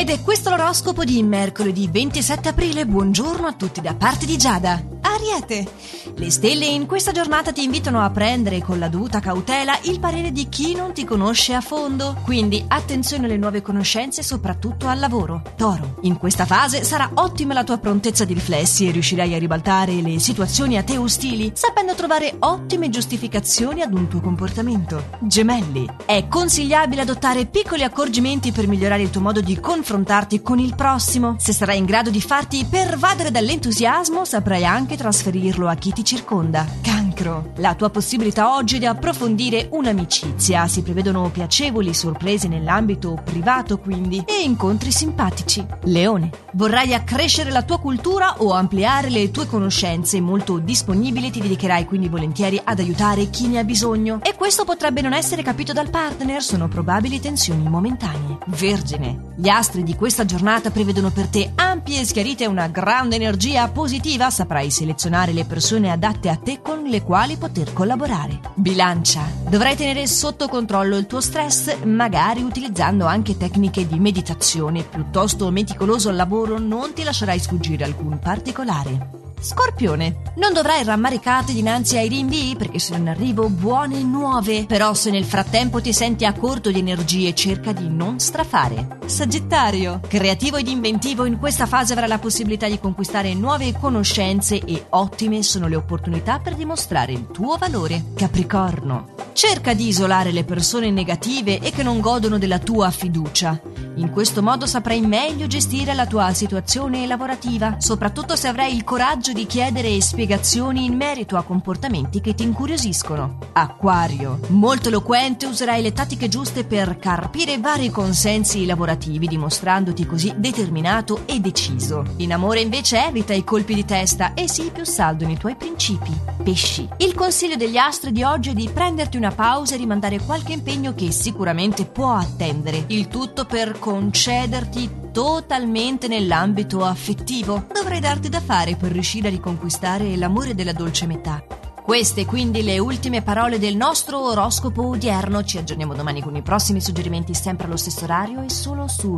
Ed è questo l'oroscopo di mercoledì 27 aprile. Buongiorno a tutti da parte di Giada. Ariete. Le stelle in questa giornata ti invitano a prendere con la dovuta cautela il parere di chi non ti conosce a fondo. Quindi attenzione alle nuove conoscenze, soprattutto al lavoro. Toro. In questa fase sarà ottima la tua prontezza di riflessi e riuscirai a ribaltare le situazioni a te ostili, sapendo trovare ottime giustificazioni ad un tuo comportamento. Gemelli. È consigliabile adottare piccoli accorgimenti per migliorare il tuo modo di confrontarti con il prossimo. Se sarai in grado di farti pervadere dall'entusiasmo, saprai anche trasferirlo a chi ti circonda. Cancro. La tua possibilità oggi è di approfondire un'amicizia. Si prevedono piacevoli sorprese nell'ambito privato, quindi, e incontri simpatici. Leone. Vorrai accrescere la tua cultura o ampliare le tue conoscenze. Molto disponibile, ti dedicherai quindi volentieri ad aiutare chi ne ha bisogno. E questo potrebbe non essere capito dal partner, sono probabili tensioni momentanee. Vergine. Gli astri di questa giornata prevedono per te ampie e schiarite una grande energia positiva. Saprai selezionare le persone adatte a te con le quali poter collaborare. Bilancia. Dovrai tenere sotto controllo il tuo stress, magari utilizzando anche tecniche di meditazione. Piuttosto meticoloso al lavoro, non ti lascerai sfuggire alcun particolare. Scorpione, non dovrai rammaricarti dinanzi ai rinvii perché sono in arrivo buone nuove, però se nel frattempo ti senti a corto di energie cerca di non strafare. Sagittario, creativo ed inventivo in questa fase avrai la possibilità di conquistare nuove conoscenze e ottime sono le opportunità per dimostrare il tuo valore. Capricorno, cerca di isolare le persone negative e che non godono della tua fiducia. In questo modo saprai meglio gestire la tua situazione lavorativa, soprattutto se avrai il coraggio di chiedere spiegazioni in merito a comportamenti che ti incuriosiscono. Acquario. Molto eloquente userai le tattiche giuste per carpire vari consensi lavorativi, dimostrandoti così determinato e deciso. In amore invece evita i colpi di testa e sii più saldo nei tuoi principi. Pesci. Il consiglio degli astri di oggi è di prenderti una pausa e rimandare qualche impegno che sicuramente può attendere. Il tutto per concederti totalmente nell'ambito affettivo. Dovrai darti da fare per riuscire a riconquistare l'amore della dolce metà. Queste quindi le ultime parole del nostro oroscopo odierno. Ci aggiorniamo domani con i prossimi suggerimenti sempre allo stesso orario e solo su